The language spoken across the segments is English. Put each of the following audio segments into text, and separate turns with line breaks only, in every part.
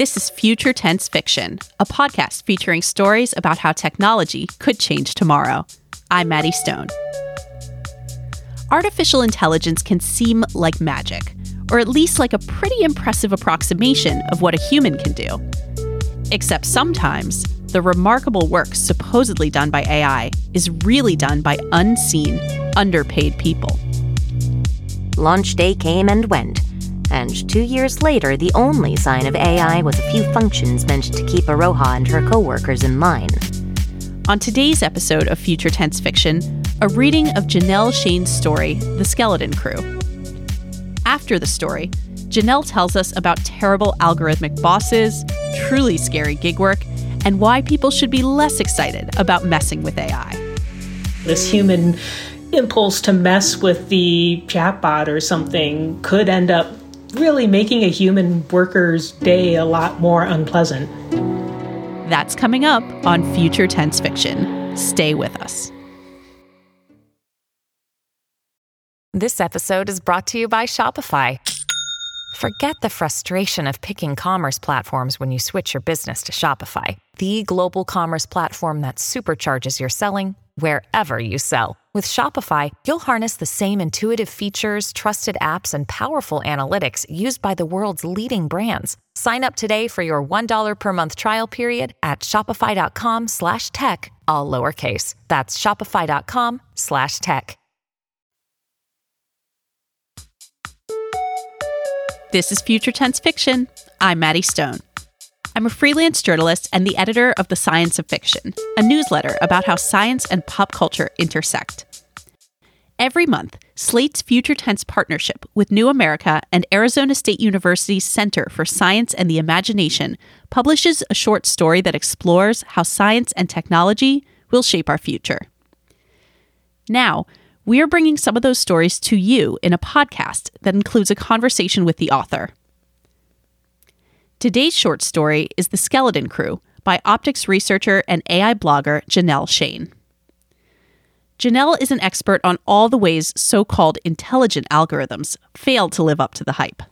This is Future Tense Fiction, a podcast featuring stories about how technology could change tomorrow. I'm Maddie Stone. Artificial intelligence can seem like magic, or at least like a pretty impressive approximation of what a human can do. Except sometimes, the remarkable work supposedly done by AI is really done by unseen, underpaid people.
Launch day came and went, and two years later, the only sign of AI was a few functions meant to keep Aroha and her coworkers in line.
On today's episode of Future Tense Fiction, a reading of Janelle Shane's story, The Skeleton Crew. After the story, Janelle tells us about terrible algorithmic bosses, truly scary gig work, and why people should be less excited about messing with AI.
This human impulse to mess with the chatbot or something could end up really making a human worker's day a lot more unpleasant.
That's coming up on Future Tense Fiction. Stay with us.
This episode is brought to you by Shopify. Forget the frustration of picking commerce platforms when you switch your business to Shopify, the global commerce platform that supercharges your selling wherever you sell. With Shopify, you'll harness the same intuitive features, trusted apps, and powerful analytics used by the world's leading brands. Sign up today for your $1 per month trial period at shopify.com slash tech, all lowercase. That's shopify.com slash tech.
This is Future Tense Fiction. I'm Maddie Stone. I'm a freelance journalist and the editor of The Science of Fiction, a newsletter about how science and pop culture intersect. Every month, Slate's Future Tense partnership with New America and Arizona State University's Center for Science and the Imagination publishes a short story that explores how science and technology will shape our future. Now, we are bringing some of those stories to you in a podcast that includes a conversation with the author. Today's short story is The Skeleton Crew by optics researcher and AI blogger Janelle Shane. Janelle is an expert on all the ways so called intelligent algorithms fail to live up to the hype.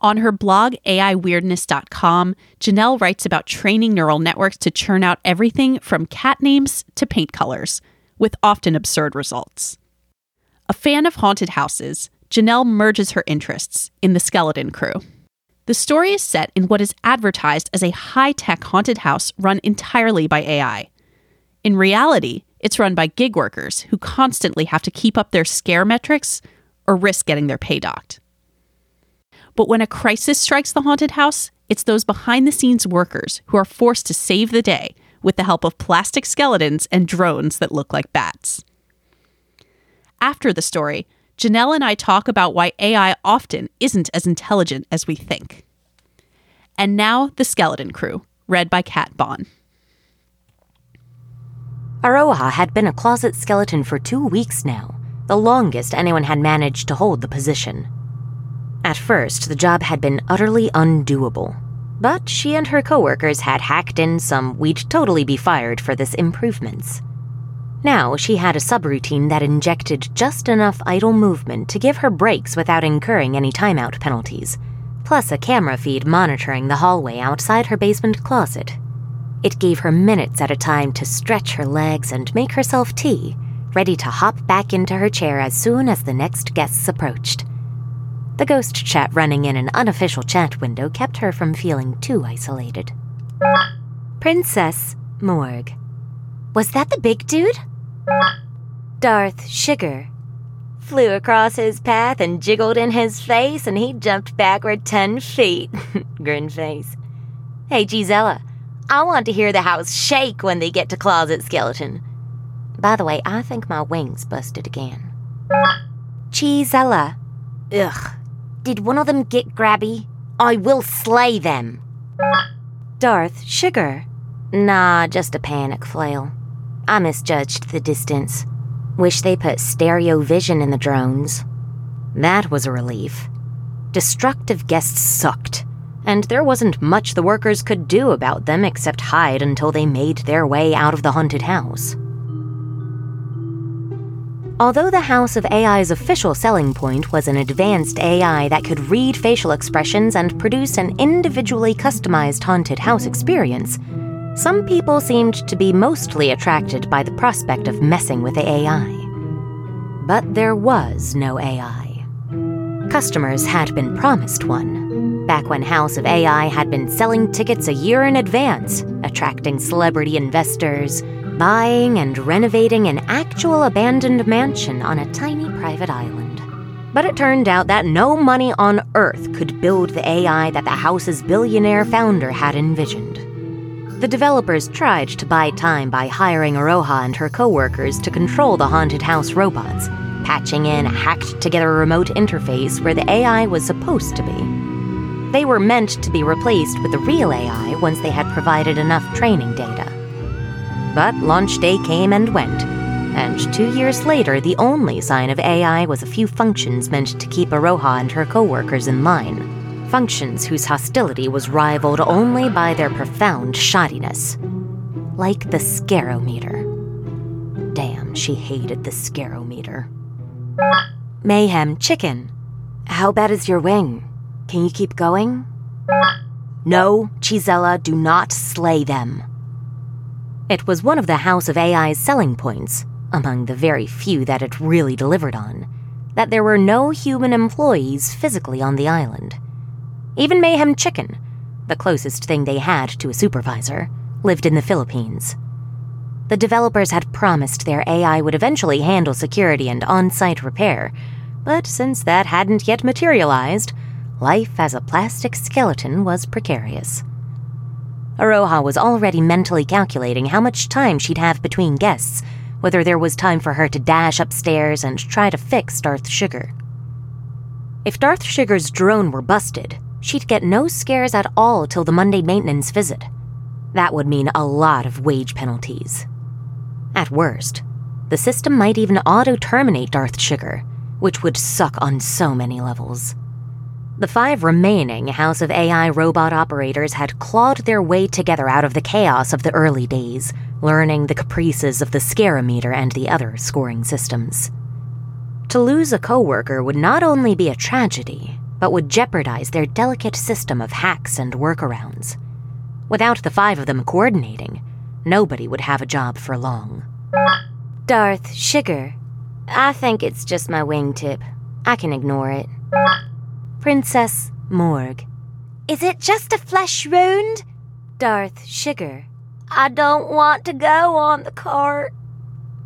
On her blog, AIWeirdness.com, Janelle writes about training neural networks to churn out everything from cat names to paint colors, with often absurd results. A fan of haunted houses, Janelle merges her interests in the Skeleton Crew. The story is set in what is advertised as a high tech haunted house run entirely by AI. In reality, it's run by gig workers who constantly have to keep up their scare metrics or risk getting their pay docked. But when a crisis strikes the haunted house, it's those behind the scenes workers who are forced to save the day with the help of plastic skeletons and drones that look like bats. After the story, Janelle and I talk about why AI often isn't as intelligent as we think. And now, The Skeleton Crew, read by Kat Bohn.
Aroha had been a closet skeleton for two weeks now, the longest anyone had managed to hold the position. At first, the job had been utterly undoable, but she and her coworkers had hacked in some we'd totally be fired for this improvements. Now she had a subroutine that injected just enough idle movement to give her breaks without incurring any timeout penalties, plus a camera feed monitoring the hallway outside her basement closet. It gave her minutes at a time to stretch her legs and make herself tea, ready to hop back into her chair as soon as the next guests approached. The ghost chat running in an unofficial chat window kept her from feeling too isolated. Princess Morg. Was that the big dude? Darth Sugar. Flew across his path and jiggled in his face, and he jumped backward ten feet. Grin face. Hey, Gisela, I want to hear the house shake when they get to Closet Skeleton. By the way, I think my wings busted again. Gisela. Ugh. Did one of them get grabby? I will slay them. Darth Sugar. Nah, just a panic flail. I misjudged the distance. Wish they put stereo vision in the drones. That was a relief. Destructive guests sucked, and there wasn't much the workers could do about them except hide until they made their way out of the haunted house. Although the House of AI's official selling point was an advanced AI that could read facial expressions and produce an individually customized haunted house experience, some people seemed to be mostly attracted by the prospect of messing with AI. But there was no AI. Customers had been promised one, back when House of AI had been selling tickets a year in advance, attracting celebrity investors, buying and renovating an actual abandoned mansion on a tiny private island. But it turned out that no money on earth could build the AI that the house's billionaire founder had envisioned. The developers tried to buy time by hiring Aroha and her coworkers to control the haunted house robots, patching in a hacked together remote interface where the AI was supposed to be. They were meant to be replaced with the real AI once they had provided enough training data. But launch day came and went, and two years later, the only sign of AI was a few functions meant to keep Aroha and her coworkers in line. Functions whose hostility was rivaled only by their profound shoddiness. Like the scarometer. Damn, she hated the scarometer. Mayhem Chicken. How bad is your wing? Can you keep going? No, Chisella, do not slay them. It was one of the House of AI's selling points, among the very few that it really delivered on, that there were no human employees physically on the island. Even Mayhem Chicken, the closest thing they had to a supervisor, lived in the Philippines. The developers had promised their AI would eventually handle security and on site repair, but since that hadn't yet materialized, life as a plastic skeleton was precarious. Aroha was already mentally calculating how much time she'd have between guests, whether there was time for her to dash upstairs and try to fix Darth Sugar. If Darth Sugar's drone were busted, she'd get no scares at all till the Monday maintenance visit. That would mean a lot of wage penalties. At worst, the system might even auto terminate Darth Sugar, which would suck on so many levels. The five remaining House of AI robot operators had clawed their way together out of the chaos of the early days, learning the caprices of the scarometer and the other scoring systems. To lose a coworker would not only be a tragedy, but would jeopardize their delicate system of hacks and workarounds. Without the five of them coordinating, nobody would have a job for long. Darth, sugar. I think it's just my wingtip. I can ignore it. Princess Morg. Is it just a flesh wound? Darth Sugar. I don't want to go on the cart.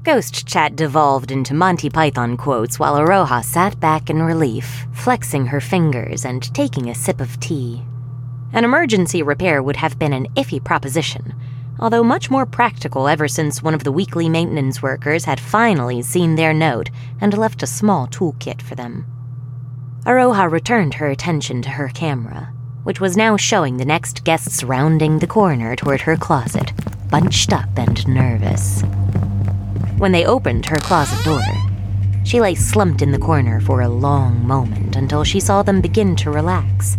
Ghost chat devolved into Monty Python quotes while Aroha sat back in relief, flexing her fingers and taking a sip of tea. An emergency repair would have been an iffy proposition, although much more practical ever since one of the weekly maintenance workers had finally seen their note and left a small toolkit for them. Aroha returned her attention to her camera, which was now showing the next guests rounding the corner toward her closet, bunched up and nervous. When they opened her closet door, she lay slumped in the corner for a long moment until she saw them begin to relax.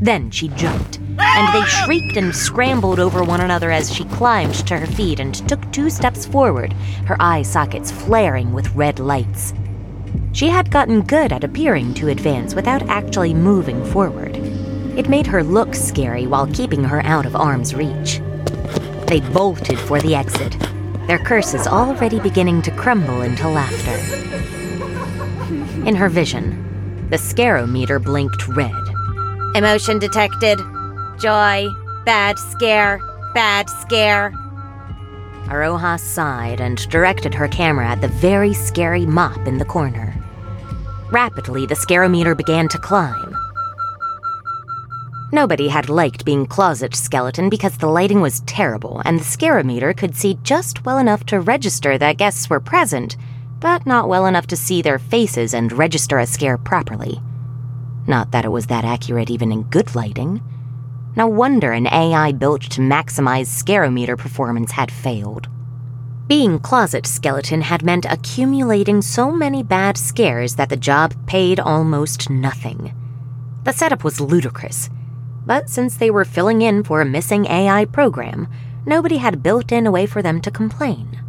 Then she jumped, and they shrieked and scrambled over one another as she climbed to her feet and took two steps forward, her eye sockets flaring with red lights. She had gotten good at appearing to advance without actually moving forward. It made her look scary while keeping her out of arm's reach. They bolted for the exit, their curses already beginning to crumble into laughter. In her vision, the scarometer blinked red. Emotion detected. Joy. Bad scare. Bad scare. Aroha sighed and directed her camera at the very scary mop in the corner. Rapidly, the scarometer began to climb. Nobody had liked being closet skeleton because the lighting was terrible and the scarometer could see just well enough to register that guests were present, but not well enough to see their faces and register a scare properly. Not that it was that accurate even in good lighting. No wonder an AI built to maximize scarometer performance had failed. Being closet skeleton had meant accumulating so many bad scares that the job paid almost nothing. The setup was ludicrous, but since they were filling in for a missing AI program, nobody had built in a way for them to complain.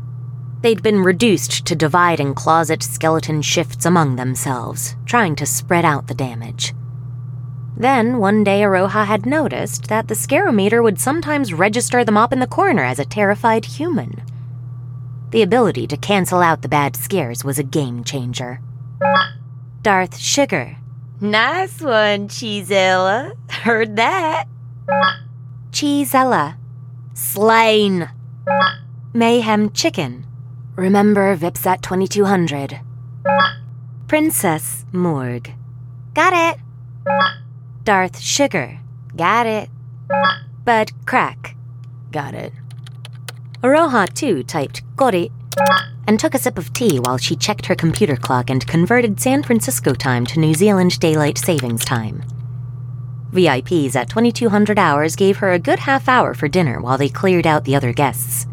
They'd been reduced to dividing closet skeleton shifts among themselves, trying to spread out the damage. Then, one day, Aroha had noticed that the scarometer would sometimes register them up in the corner as a terrified human. The ability to cancel out the bad scares was a game changer. Darth Sugar. Nice one, Cheezella. Heard that. Cheezella. Slain. Mayhem Chicken. Remember VIPs at 2200. Princess Morg. Got it. Darth Sugar. Got it. Bud Crack. Got it. Aroha, too, typed got it and took a sip of tea while she checked her computer clock and converted San Francisco time to New Zealand Daylight Savings Time. VIPs at 2200 hours gave her a good half hour for dinner while they cleared out the other guests.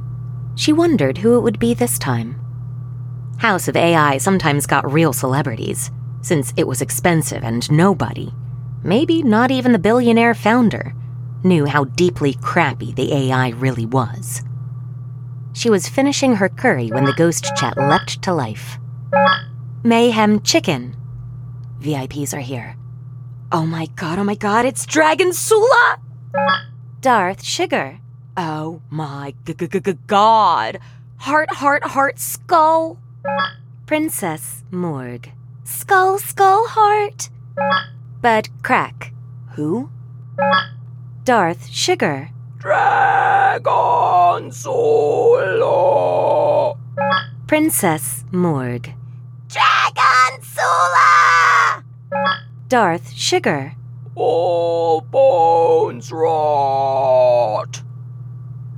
She wondered who it would be this time. House of AI sometimes got real celebrities, since it was expensive and nobody, maybe not even the billionaire founder, knew how deeply crappy the AI really was. She was finishing her curry when the ghost chat leapt to life. Mayhem Chicken. VIPs are here. Oh my god, oh my god, it's Dragon Sula! Darth Sugar. Oh my g- g- g- god. Heart, heart, heart, skull. Princess Morg. Skull, skull, heart. Bud Crack. Who? Darth Sugar.
Dragon Solo.
Princess Morg.
Dragon Sula.
Darth Sugar.
All bones rot.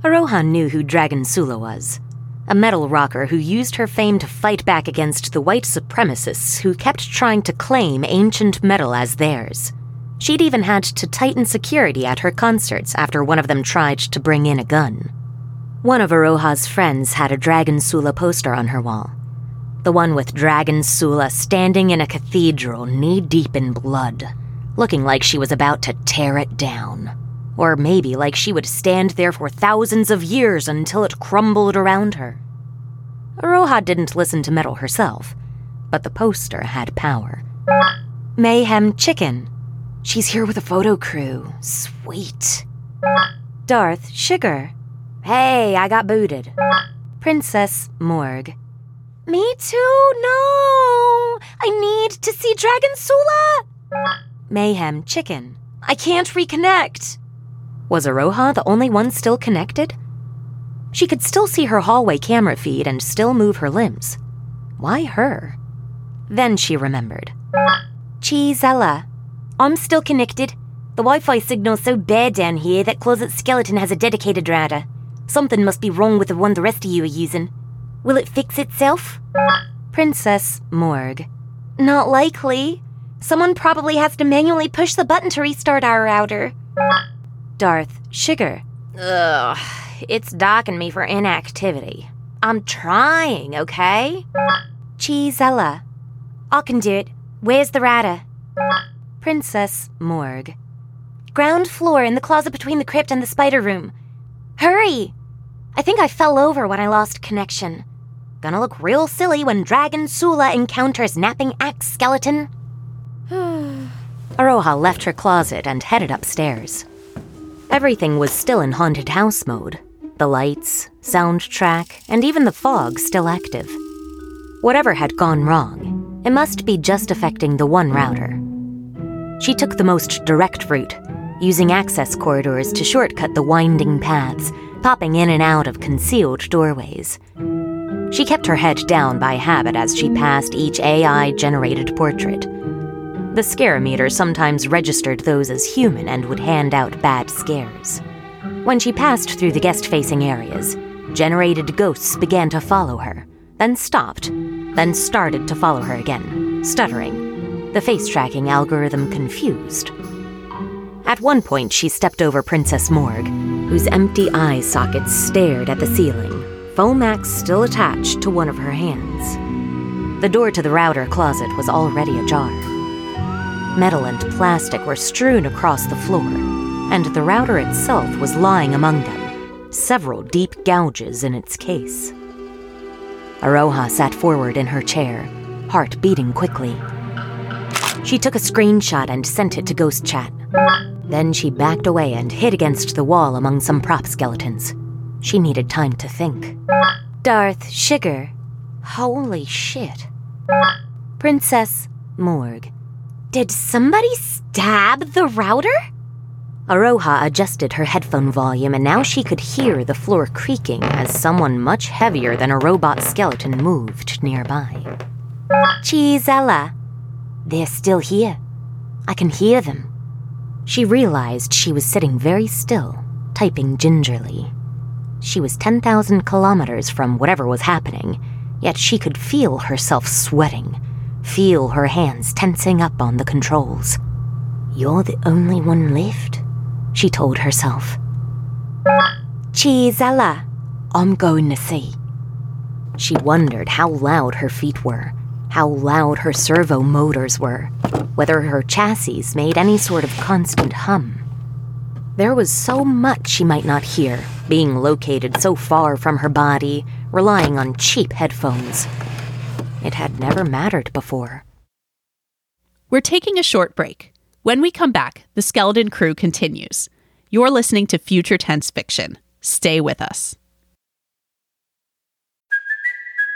Arohan knew who Dragon Sula was. A metal rocker who used her fame to fight back against the white supremacists who kept trying to claim ancient metal as theirs. She'd even had to tighten security at her concerts after one of them tried to bring in a gun. One of Aroha's friends had a Dragon Sula poster on her wall. The one with Dragon Sula standing in a cathedral knee deep in blood, looking like she was about to tear it down. Or maybe like she would stand there for thousands of years until it crumbled around her. Aroha didn't listen to metal herself, but the poster had power. Mayhem Chicken She's here with a photo crew. Sweet. Darth Sugar. Hey, I got booted. Princess Morg. Me too, no! I need to see Dragon Sula! Mayhem Chicken. I can't reconnect. Was Aroha the only one still connected? She could still see her hallway camera feed and still move her limbs. Why her? Then she remembered. Cheezella. I'm still connected. The Wi Fi signal's so bad down here that Closet Skeleton has a dedicated router. Something must be wrong with the one the rest of you are using. Will it fix itself? Princess Morg. Not likely. Someone probably has to manually push the button to restart our router. Darth Sugar. Ugh, it's docking me for inactivity. I'm trying, okay? Cheezella. I can do it. Where's the router? Princess Morg. Ground floor in the closet between the crypt and the spider room. Hurry! I think I fell over when I lost connection. Gonna look real silly when Dragon Sula encounters Napping Axe Skeleton. Aroha left her closet and headed upstairs. Everything was still in haunted house mode. The lights, soundtrack, and even the fog still active. Whatever had gone wrong, it must be just affecting the one router. She took the most direct route, using access corridors to shortcut the winding paths, popping in and out of concealed doorways. She kept her head down by habit as she passed each AI generated portrait. The scarometer sometimes registered those as human and would hand out bad scares. When she passed through the guest facing areas, generated ghosts began to follow her, then stopped, then started to follow her again, stuttering, the face tracking algorithm confused. At one point, she stepped over Princess Morg, whose empty eye sockets stared at the ceiling, Fomax still attached to one of her hands. The door to the router closet was already ajar. Metal and plastic were strewn across the floor, and the router itself was lying among them, several deep gouges in its case. Aroha sat forward in her chair, heart beating quickly. She took a screenshot and sent it to Ghost Chat. Then she backed away and hid against the wall among some prop skeletons. She needed time to think. Darth Sugar. Holy shit. Princess Morg. Did somebody stab the router? Aroha adjusted her headphone volume and now she could hear the floor creaking as someone much heavier than a robot skeleton moved nearby. Chisella. They're still here. I can hear them. She realized she was sitting very still, typing gingerly. She was 10,000 kilometers from whatever was happening, yet she could feel herself sweating, feel her hands tensing up on the controls. You're the only one left, she told herself. Chisella, I'm going to see. She wondered how loud her feet were, how loud her servo motors were, whether her chassis made any sort of constant hum. There was so much she might not hear, being located so far from her body, relying on cheap headphones. It had never mattered before.
We're taking a short break. When we come back, the Skeleton Crew continues. You're listening to Future Tense Fiction. Stay with us.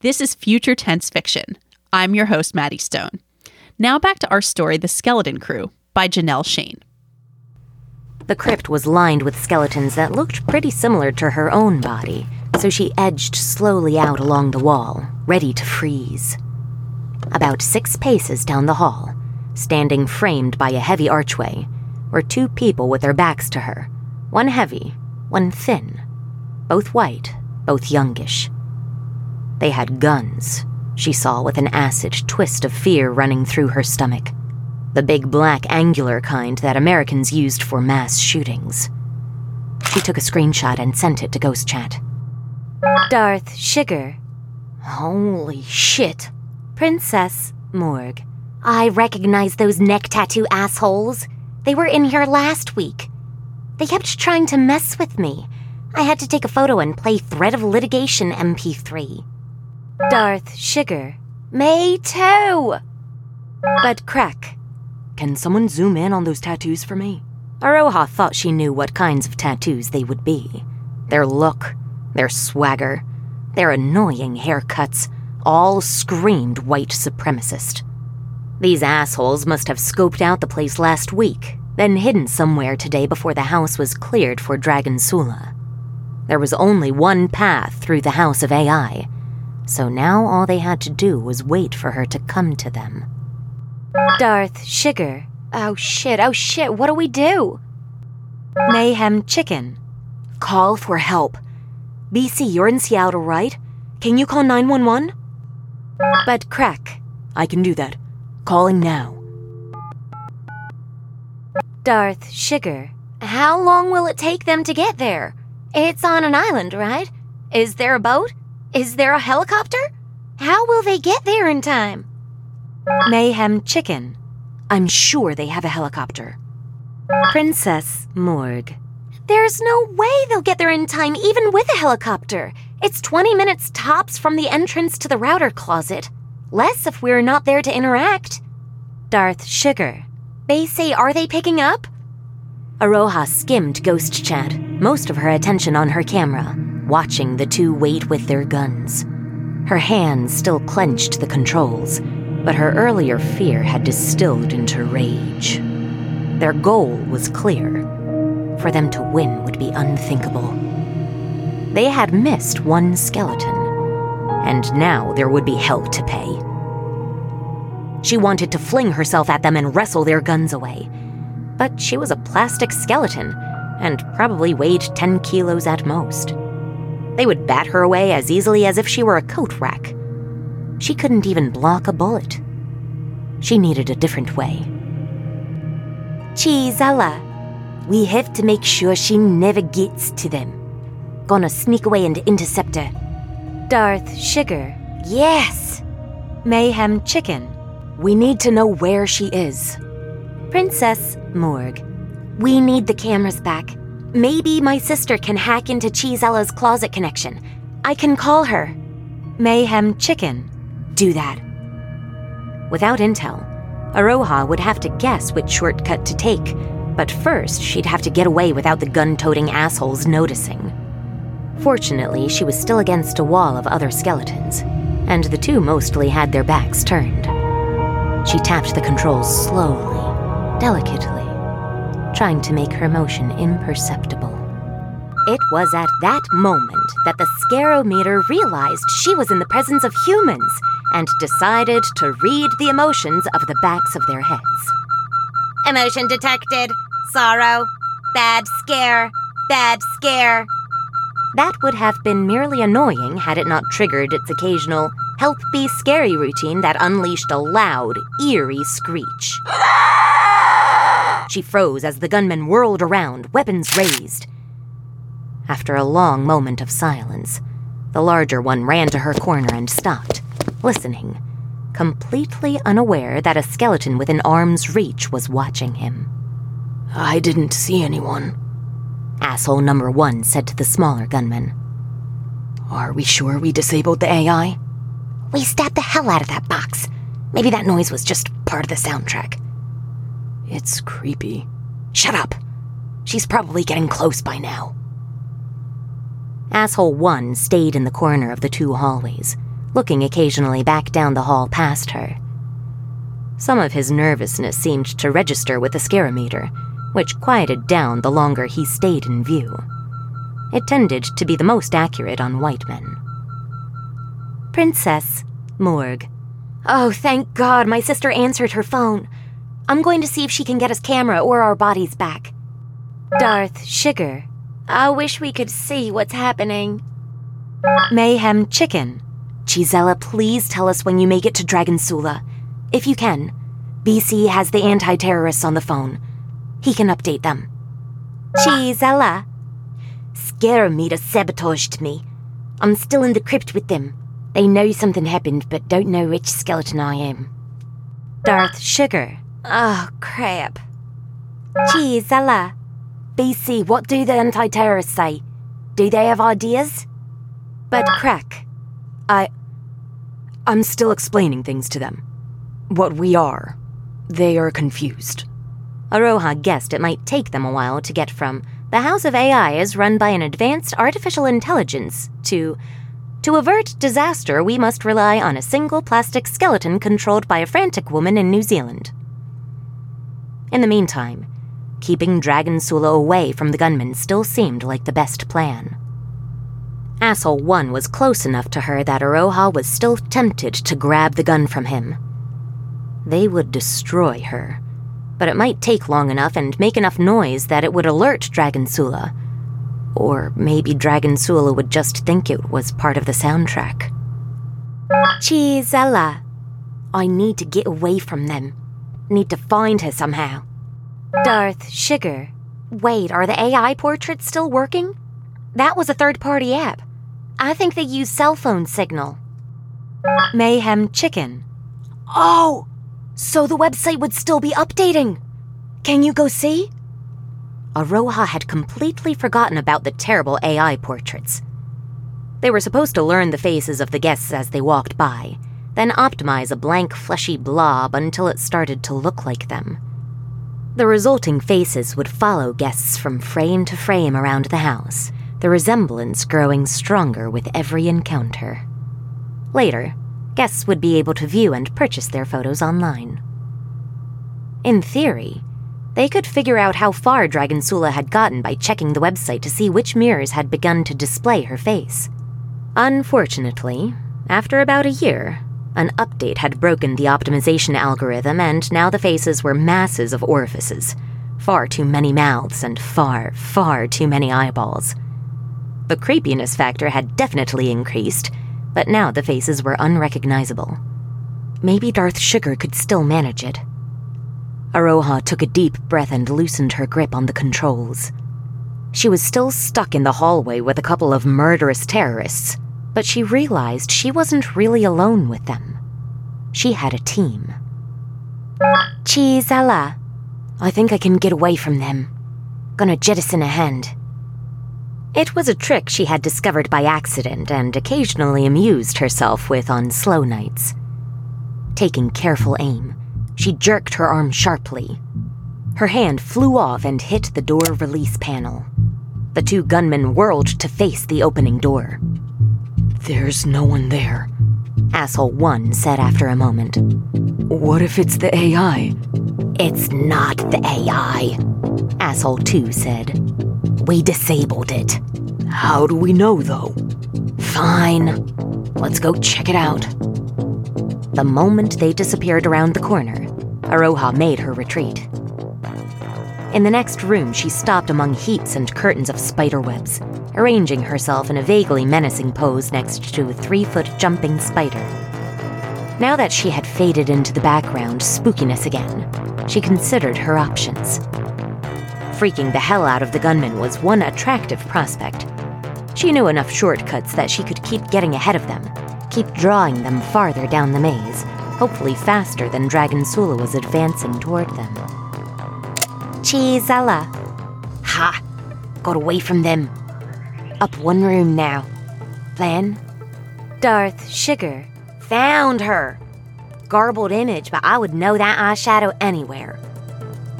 This is Future Tense Fiction. I'm your host, Maddie Stone. Now back to our story, The Skeleton Crew by Janelle Shane.
The crypt was lined with skeletons that looked pretty similar to her own body, so she edged slowly out along the wall, ready to freeze. About six paces down the hall, standing framed by a heavy archway, were two people with their backs to her one heavy, one thin, both white, both youngish. They had guns, she saw with an acid twist of fear running through her stomach. The big black angular kind that Americans used for mass shootings. She took a screenshot and sent it to Ghost Chat. Darth Sugar. Holy shit. Princess Morg. I recognize those neck tattoo assholes. They were in here last week. They kept trying to mess with me. I had to take a photo and play Threat of Litigation MP3. Darth Sugar. Me too! But Crack. Can someone zoom in on those tattoos for me? Aroha thought she knew what kinds of tattoos they would be. Their look, their swagger, their annoying haircuts, all screamed white supremacist. These assholes must have scoped out the place last week, then hidden somewhere today before the house was cleared for Dragon Sula. There was only one path through the House of AI, so now all they had to do was wait for her to come to them. Darth Sugar. Oh shit, oh shit, what do we do? Mayhem Chicken. Call for help. BC, you're in Seattle, right? Can you call 911? But Crack. I can do that. Calling now. Darth Sugar. How long will it take them to get there? It's on an island, right? Is there a boat? Is there a helicopter? How will they get there in time? Mayhem Chicken. I'm sure they have a helicopter. Princess Morg. There's no way they'll get there in time, even with a helicopter. It's 20 minutes tops from the entrance to the router closet. Less if we're not there to interact. Darth Sugar. They say, are they picking up? Aroha skimmed Ghost Chat, most of her attention on her camera, watching the two wait with their guns. Her hands still clenched the controls, but her earlier fear had distilled into rage. Their goal was clear. For them to win would be unthinkable. They had missed one skeleton, and now there would be hell to pay. She wanted to fling herself at them and wrestle their guns away. But she was a plastic skeleton and probably weighed 10 kilos at most. They would bat her away as easily as if she were a coat rack. She couldn't even block a bullet. She needed a different way. Chisella, we have to make sure she never gets to them. Gonna sneak away and intercept her. Darth Sugar, yes. Mayhem Chicken, we need to know where she is. Princess Morg, we need the cameras back. Maybe my sister can hack into Chisella's closet connection. I can call her. Mayhem Chicken, do that. Without intel, Aroha would have to guess which shortcut to take, but first she'd have to get away without the gun toting assholes noticing. Fortunately, she was still against a wall of other skeletons, and the two mostly had their backs turned. She tapped the controls slowly, delicately, trying to make her motion imperceptible. It was at that moment that the scarometer realized she was in the presence of humans and decided to read the emotions of the backs of their heads.
Emotion detected. Sorrow. Bad scare. Bad scare.
That would have been merely annoying had it not triggered its occasional help be scary routine that unleashed a loud, eerie screech. She froze as the gunmen whirled around, weapons raised. After a long moment of silence, the larger one ran to her corner and stopped, listening, completely unaware that a skeleton within arm's reach was watching him. I didn't see anyone, asshole number one said to the smaller gunman. Are we sure we disabled the AI?
We stabbed the hell out of that box. Maybe that noise was just part of the soundtrack.
It's creepy. Shut up. She's probably getting close by now. Asshole 1 stayed in the corner of the two hallways, looking occasionally back down the hall past her. Some of his nervousness seemed to register with the scarometer, which quieted down the longer he stayed in view. It tended to be the most accurate on white men. Princess, Morg. Oh, thank God my sister answered her phone. I'm going to see if she can get us camera or our bodies back. Darth Sugar. I wish we could see what's happening. Mayhem Chicken. Chisella, please tell us when you make it to Dragon Sula. If you can. BC has the anti terrorists on the phone. He can update them. Chisella. Scarometer sabotaged me. I'm still in the crypt with them. They know something happened, but don't know which skeleton I am. Darth Sugar. Oh, crap. Chisella. BC, what do the anti terrorists say? Do they have ideas? But crack. I. I'm still explaining things to them. What we are. They are confused. Aroha guessed it might take them a while to get from the House of AI is run by an advanced artificial intelligence to to avert disaster, we must rely on a single plastic skeleton controlled by a frantic woman in New Zealand. In the meantime, keeping Dragon Sula away from the gunmen still seemed like the best plan. Asshole 1 was close enough to her that Aroha was still tempted to grab the gun from him. They would destroy her, but it might take long enough and make enough noise that it would alert Dragon Sula. Or maybe Dragon Sula would just think it was part of the soundtrack. Chisella. I need to get away from them. Need to find her somehow. Darth Sugar. Wait, are the AI portraits still working? That was a third party app. I think they use cell phone signal. Mayhem Chicken. Oh! So the website would still be updating. Can you go see? Aroha had completely forgotten about the terrible AI portraits. They were supposed to learn the faces of the guests as they walked by, then optimize a blank, fleshy blob until it started to look like them. The resulting faces would follow guests from frame to frame around the house, the resemblance growing stronger with every encounter. Later, guests would be able to view and purchase their photos online. In theory, they could figure out how far Dragon Sula had gotten by checking the website to see which mirrors had begun to display her face. Unfortunately, after about a year, an update had broken the optimization algorithm, and now the faces were masses of orifices. Far too many mouths and far, far too many eyeballs. The creepiness factor had definitely increased, but now the faces were unrecognizable. Maybe Darth Sugar could still manage it. Aroha took a deep breath and loosened her grip on the controls. She was still stuck in the hallway with a couple of murderous terrorists, but she realized she wasn't really alone with them. She had a team. Chisella. I think I can get away from them. Gonna jettison a hand. It was a trick she had discovered by accident and occasionally amused herself with on slow nights. Taking careful aim, she jerked her arm sharply. Her hand flew off and hit the door release panel. The two gunmen whirled to face the opening door.
There's no one there,
Asshole 1 said after a moment.
What if it's the AI?
It's not the AI, Asshole 2 said. We disabled it.
How do we know, though?
Fine. Let's go check it out. The moment they disappeared around the corner, Aroha made her retreat. In the next room, she stopped among heaps and curtains of spiderwebs, arranging herself in a vaguely menacing pose next to a three foot jumping spider. Now that she had faded into the background spookiness again, she considered her options. Freaking the hell out of the gunman was one attractive prospect. She knew enough shortcuts that she could keep getting ahead of them, keep drawing them farther down the maze, hopefully faster than Dragon Sula was advancing toward them. Chisella. Ha! Got away from them. Up one room now. Then, Darth Sugar. Found her! Garbled image, but I would know that eyeshadow anywhere.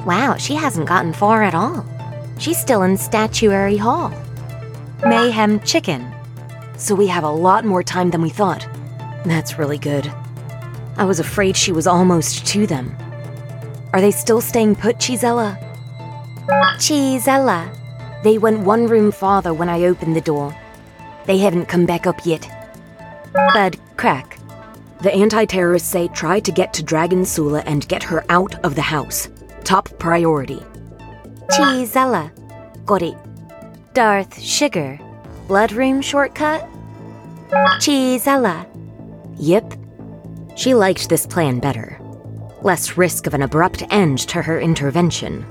Wow, she hasn't gotten far at all. She's still in Statuary Hall. Mayhem Chicken.
So we have a lot more time than we thought. That's really good. I was afraid she was almost to them. Are they still staying put, Chisella?
Chisella. They went one room farther when I opened the door. They haven't come back up yet.
Bud crack. The anti terrorists say try to get to Dragon Sula and get her out of the house. Top priority.
Chisella. Got it. Darth Sugar. Blood room shortcut? Chisella.
Yep.
She liked this plan better. Less risk of an abrupt end to her intervention,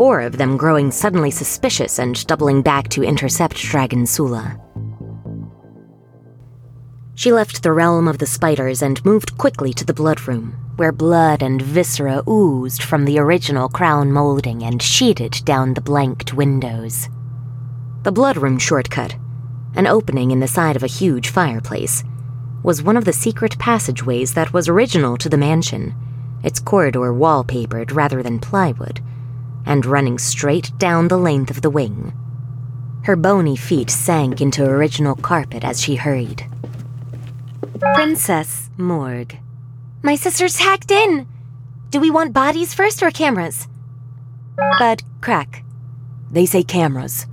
or of them growing suddenly suspicious and doubling back to intercept Dragon Sula. She left the realm of the spiders and moved quickly to the blood room, where blood and viscera oozed from the original crown molding and sheeted down the blanked windows. The blood room shortcut, an opening in the side of a huge fireplace, was one of the secret passageways that was original to the mansion, its corridor wallpapered rather than plywood, and running straight down the length of the wing. Her bony feet sank into original carpet as she hurried. Princess Morgue. My sister's hacked in! Do we want bodies first or cameras? Bud crack.
They say cameras.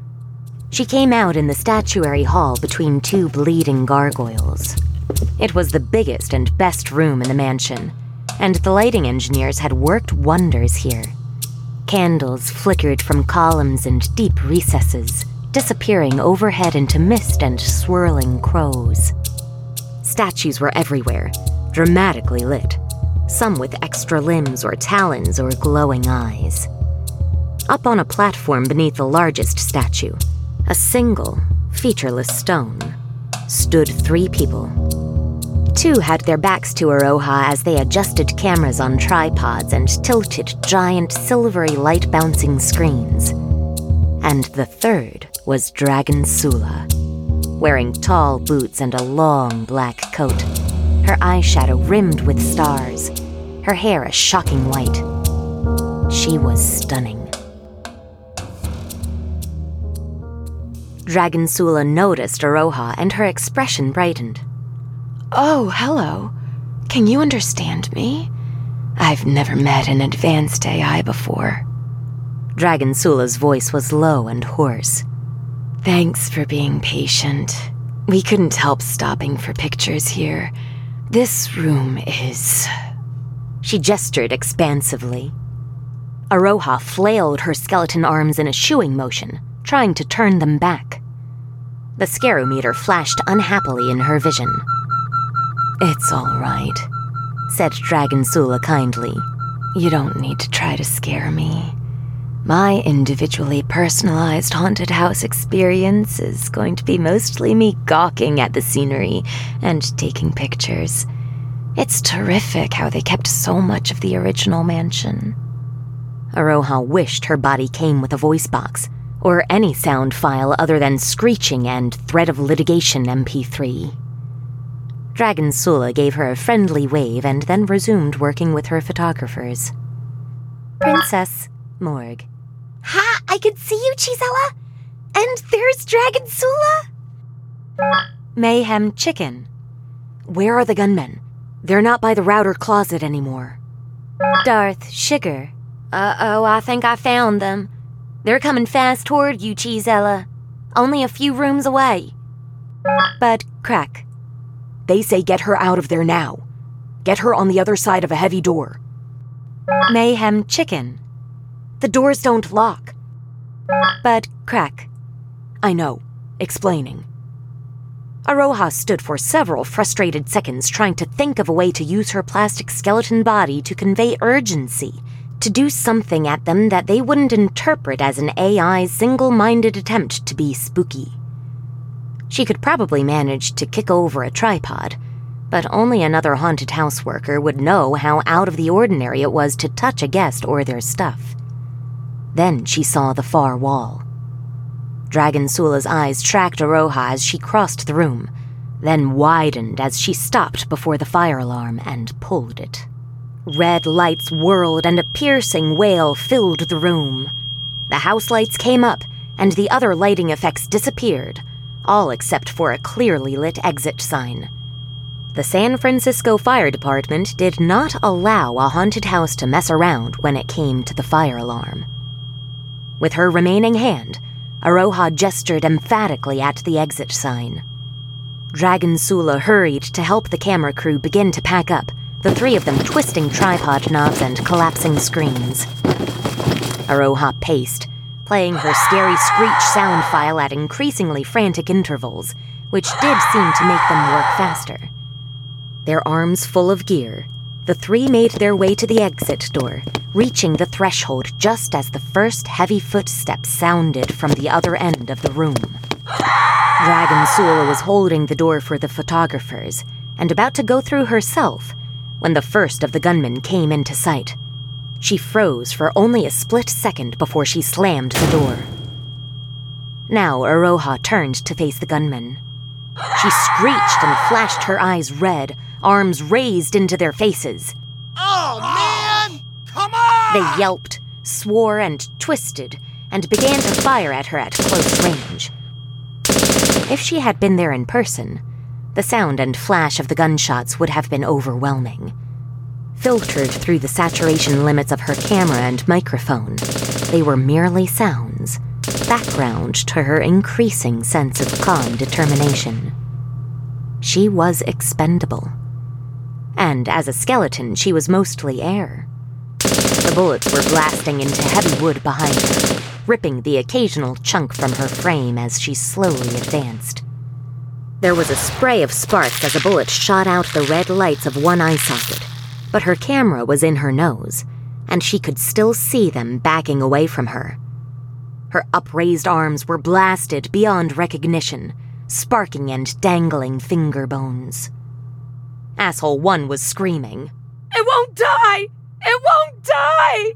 She came out in the statuary hall between two bleeding gargoyles. It was the biggest and best room in the mansion, and the lighting engineers had worked wonders here. Candles flickered from columns and deep recesses, disappearing overhead into mist and swirling crows. Statues were everywhere, dramatically lit, some with extra limbs or talons or glowing eyes. Up on a platform beneath the largest statue, a single, featureless stone, stood three people. Two had their backs to Aroha as they adjusted cameras on tripods and tilted giant silvery light bouncing screens. And the third was Dragon Sula, wearing tall boots and a long black coat, her eyeshadow rimmed with stars, her hair a shocking white. She was stunning. Dragon Sula noticed Aroha and her expression brightened.
Oh, hello. Can you understand me? I've never met an advanced AI before.
Dragon Sula's voice was low and hoarse.
Thanks for being patient. We couldn't help stopping for pictures here. This room is.
She gestured expansively. Aroha flailed her skeleton arms in a shooing motion, trying to turn them back. The scarometer flashed unhappily in her vision.
It's all right, said Dragon Sula kindly. You don't need to try to scare me. My individually personalized haunted house experience is going to be mostly me gawking at the scenery and taking pictures. It's terrific how they kept so much of the original mansion.
Aroha wished her body came with a voice box, or any sound file other than screeching and threat of litigation MP3. Dragon Sula gave her a friendly wave and then resumed working with her photographers.
Princess Morg.
Ha! I can see you, Chisella! And there's Dragon Sula!
Mayhem Chicken. Where are the gunmen? They're not by the router closet anymore.
Darth Sugar. Uh oh, I think I found them. They're coming fast toward you, Cheesella. Only a few rooms away.
Bud Crack. They say get her out of there now. Get her on the other side of a heavy door.
Mayhem Chicken.
The doors don't lock. Bud Crack. I know. Explaining.
Aroha stood for several frustrated seconds trying to think of a way to use her plastic skeleton body to convey urgency to do something at them that they wouldn't interpret as an AI's single minded attempt to be spooky. She could probably manage to kick over a tripod, but only another haunted house worker would know how out of the ordinary it was to touch a guest or their stuff. Then she saw the far wall. Dragon Sula's eyes tracked Aroha as she crossed the room, then widened as she stopped before the fire alarm and pulled it. Red lights whirled and a piercing wail filled the room. The house lights came up, and the other lighting effects disappeared, all except for a clearly lit exit sign. The San Francisco Fire Department did not allow a haunted house to mess around when it came to the fire alarm. With her remaining hand, Aroha gestured emphatically at the exit sign. Dragon Sula hurried to help the camera crew begin to pack up, the three of them twisting tripod knobs and collapsing screens. Aroha paced, playing her scary screech sound file at increasingly frantic intervals, which did seem to make them work faster. Their arms full of gear, the three made their way to the exit door, reaching the threshold just as the first heavy footsteps sounded from the other end of the room. Dragon Sula was holding the door for the photographers and about to go through herself when the first of the gunmen came into sight. She froze for only a split second before she slammed the door. Now Aroha turned to face the gunmen. She screeched and flashed her eyes red, arms raised into their faces.
Oh, man! Come on!
They yelped, swore, and twisted, and began to fire at her at close range. If she had been there in person, the sound and flash of the gunshots would have been overwhelming. Filtered through the saturation limits of her camera and microphone, they were merely sounds, background to her increasing sense of calm determination. She was expendable. And as a skeleton, she was mostly air. The bullets were blasting into heavy wood behind her, ripping the occasional chunk from her frame as she slowly advanced. There was a spray of sparks as a bullet shot out the red lights of one eye socket, but her camera was in her nose, and she could still see them backing away from her. Her upraised arms were blasted beyond recognition, sparking and dangling finger bones. Asshole 1 was screaming.
It won't die! It won't die!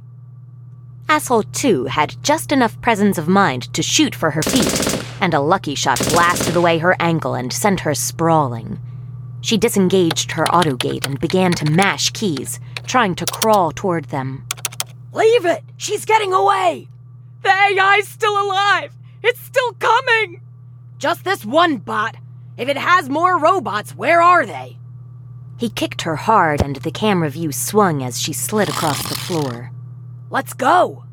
Asshole 2 had just enough presence of mind to shoot for her feet, and a lucky shot blasted away her ankle and sent her sprawling. She disengaged her autogate and began to mash keys, trying to crawl toward them.
Leave it! She's getting away! The AI's still alive! It's still coming! Just this one bot. If it has more robots, where are they?
He kicked her hard, and the camera view swung as she slid across the floor.
Let's go!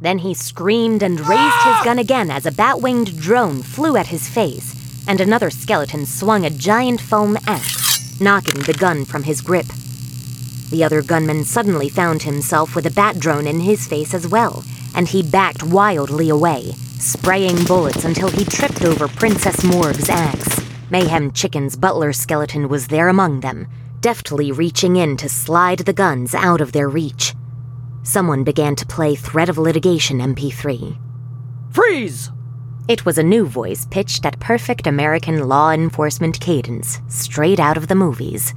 Then he screamed and raised his ah! gun again as a bat winged drone flew at his face, and another skeleton swung a giant foam axe, knocking the gun from his grip. The other gunman suddenly found himself with a bat drone in his face as well, and he backed wildly away, spraying bullets until he tripped over Princess Morg's axe. Mayhem Chicken's butler skeleton was there among them, deftly reaching in to slide the guns out of their reach. Someone began to play Threat of Litigation MP3.
Freeze!
It was a new voice pitched at perfect American law enforcement cadence, straight out of the movies.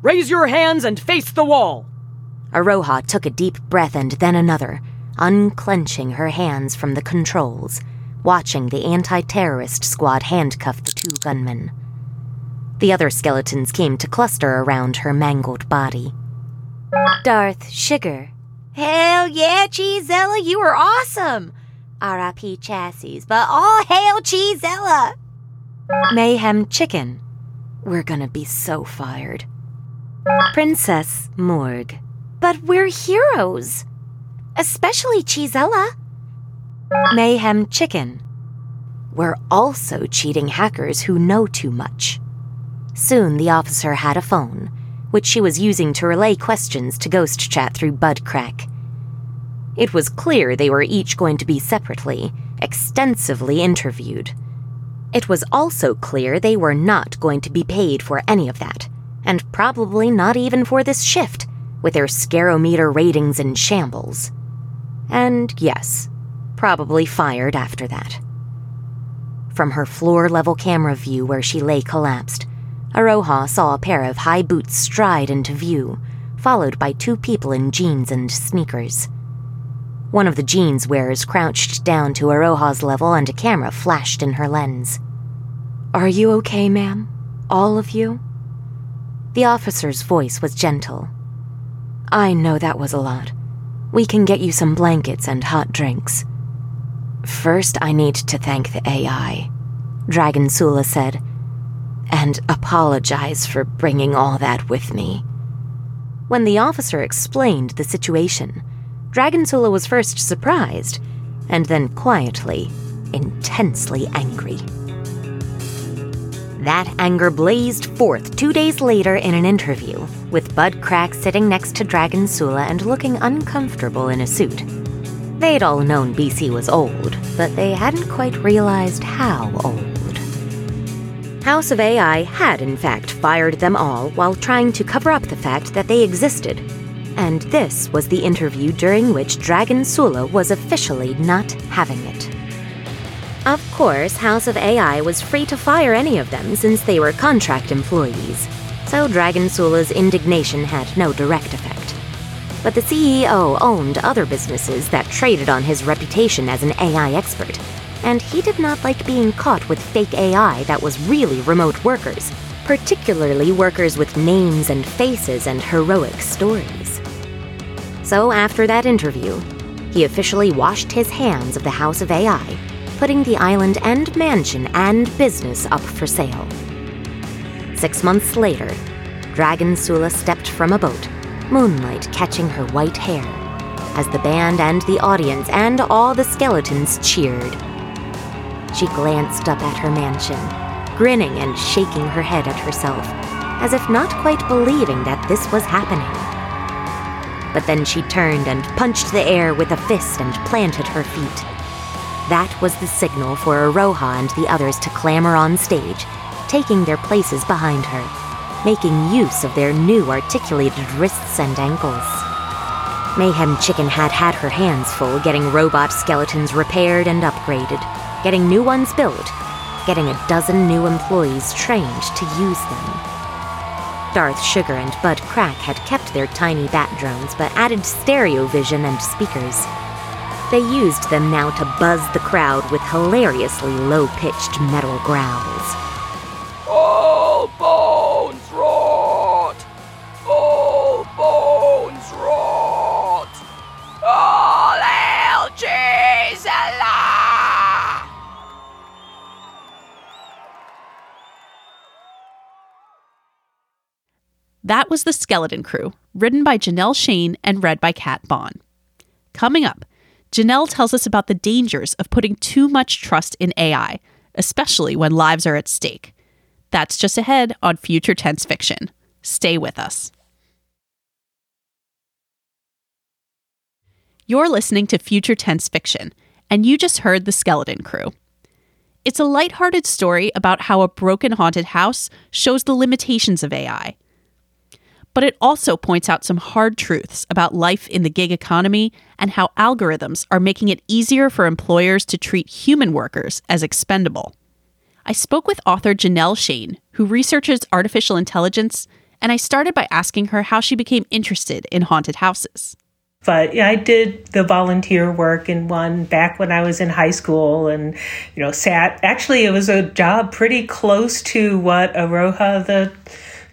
Raise your hands and face the wall!
Aroha took a deep breath and then another, unclenching her hands from the controls, watching the anti terrorist squad handcuff the two gunmen. The other skeletons came to cluster around her mangled body.
Darth Sugar. Hell yeah, Cheezella, you were awesome! RIP chassis, but all hail Cheezella!
Mayhem Chicken. We're gonna be so fired. Princess Morg.
But we're heroes. Especially Cheezella.
Mayhem Chicken. We're also cheating hackers who know too much. Soon the officer had a phone, which she was using to relay questions to Ghost Chat through Budcrack. It was clear they were each going to be separately, extensively interviewed. It was also clear they were not going to be paid for any of that, and probably not even for this shift, with their scarometer ratings in shambles. And yes, probably fired after that. From her floor level camera view where she lay collapsed, Aroha saw a pair of high boots stride into view, followed by two people in jeans and sneakers. One of the jeans wearers crouched down to Aroha's level and a camera flashed in her lens. Are you okay, ma'am? All of you? The officer's voice was gentle. I know that was a lot. We can get you some blankets and hot drinks. First, I need to thank the AI, Dragon Sula said, and apologize for bringing all that with me. When the officer explained the situation, Dragon Sula was first surprised, and then quietly, intensely angry. That anger blazed forth two days later in an interview, with Bud Crack sitting next to Dragon Sula and looking uncomfortable in a suit. They'd all known BC was old, but they hadn't quite realized how old. House of AI had, in fact, fired them all while trying to cover up the fact that they existed. And this was the interview during which Dragon Sula was officially not having it. Of course, House of AI was free to fire any of them since they were contract employees, so Dragon Sula's indignation had no direct effect. But the CEO owned other businesses that traded on his reputation as an AI expert, and he did not like being caught with fake AI that was really remote workers, particularly workers with names and faces and heroic stories. So after that interview, he officially washed his hands of the House of AI putting the island and mansion and business up for sale. Six months later, Dragon Sula stepped from a boat, moonlight catching her white hair, as the band and the audience and all the skeletons cheered. She glanced up at her mansion, grinning and shaking her head at herself, as if not quite believing that this was happening. But then she turned and punched the air with a fist and planted her feet. That was the signal for Aroha and the others to clamber on stage, taking their places behind her, making use of their new articulated wrists and ankles. Mayhem Chicken had had her hands full getting robot skeletons repaired and upgraded, getting new ones built, getting a dozen new employees trained to use them. Darth Sugar and Bud Crack had kept their tiny bat drones but added stereo vision and speakers. They used them now to buzz the crowd with hilariously low pitched metal growls.
That was The Skeleton Crew, written by Janelle Shane and read by Kat Bohn. Coming up, Janelle tells us about the dangers of putting too much trust in AI, especially when lives are at stake. That's just ahead on Future Tense Fiction. Stay with us. You're listening to Future Tense Fiction, and you just heard The Skeleton Crew. It's a lighthearted story about how a broken haunted house shows the limitations of AI. But it also points out some hard truths about life in the gig economy and how algorithms are making it easier for employers to treat human workers as expendable. I spoke with author Janelle Shane, who researches artificial intelligence, and I started by asking her how she became interested in haunted houses.
But yeah, I did the volunteer work in one back when I was in high school and, you know, sat. Actually, it was a job pretty close to what Aroha, the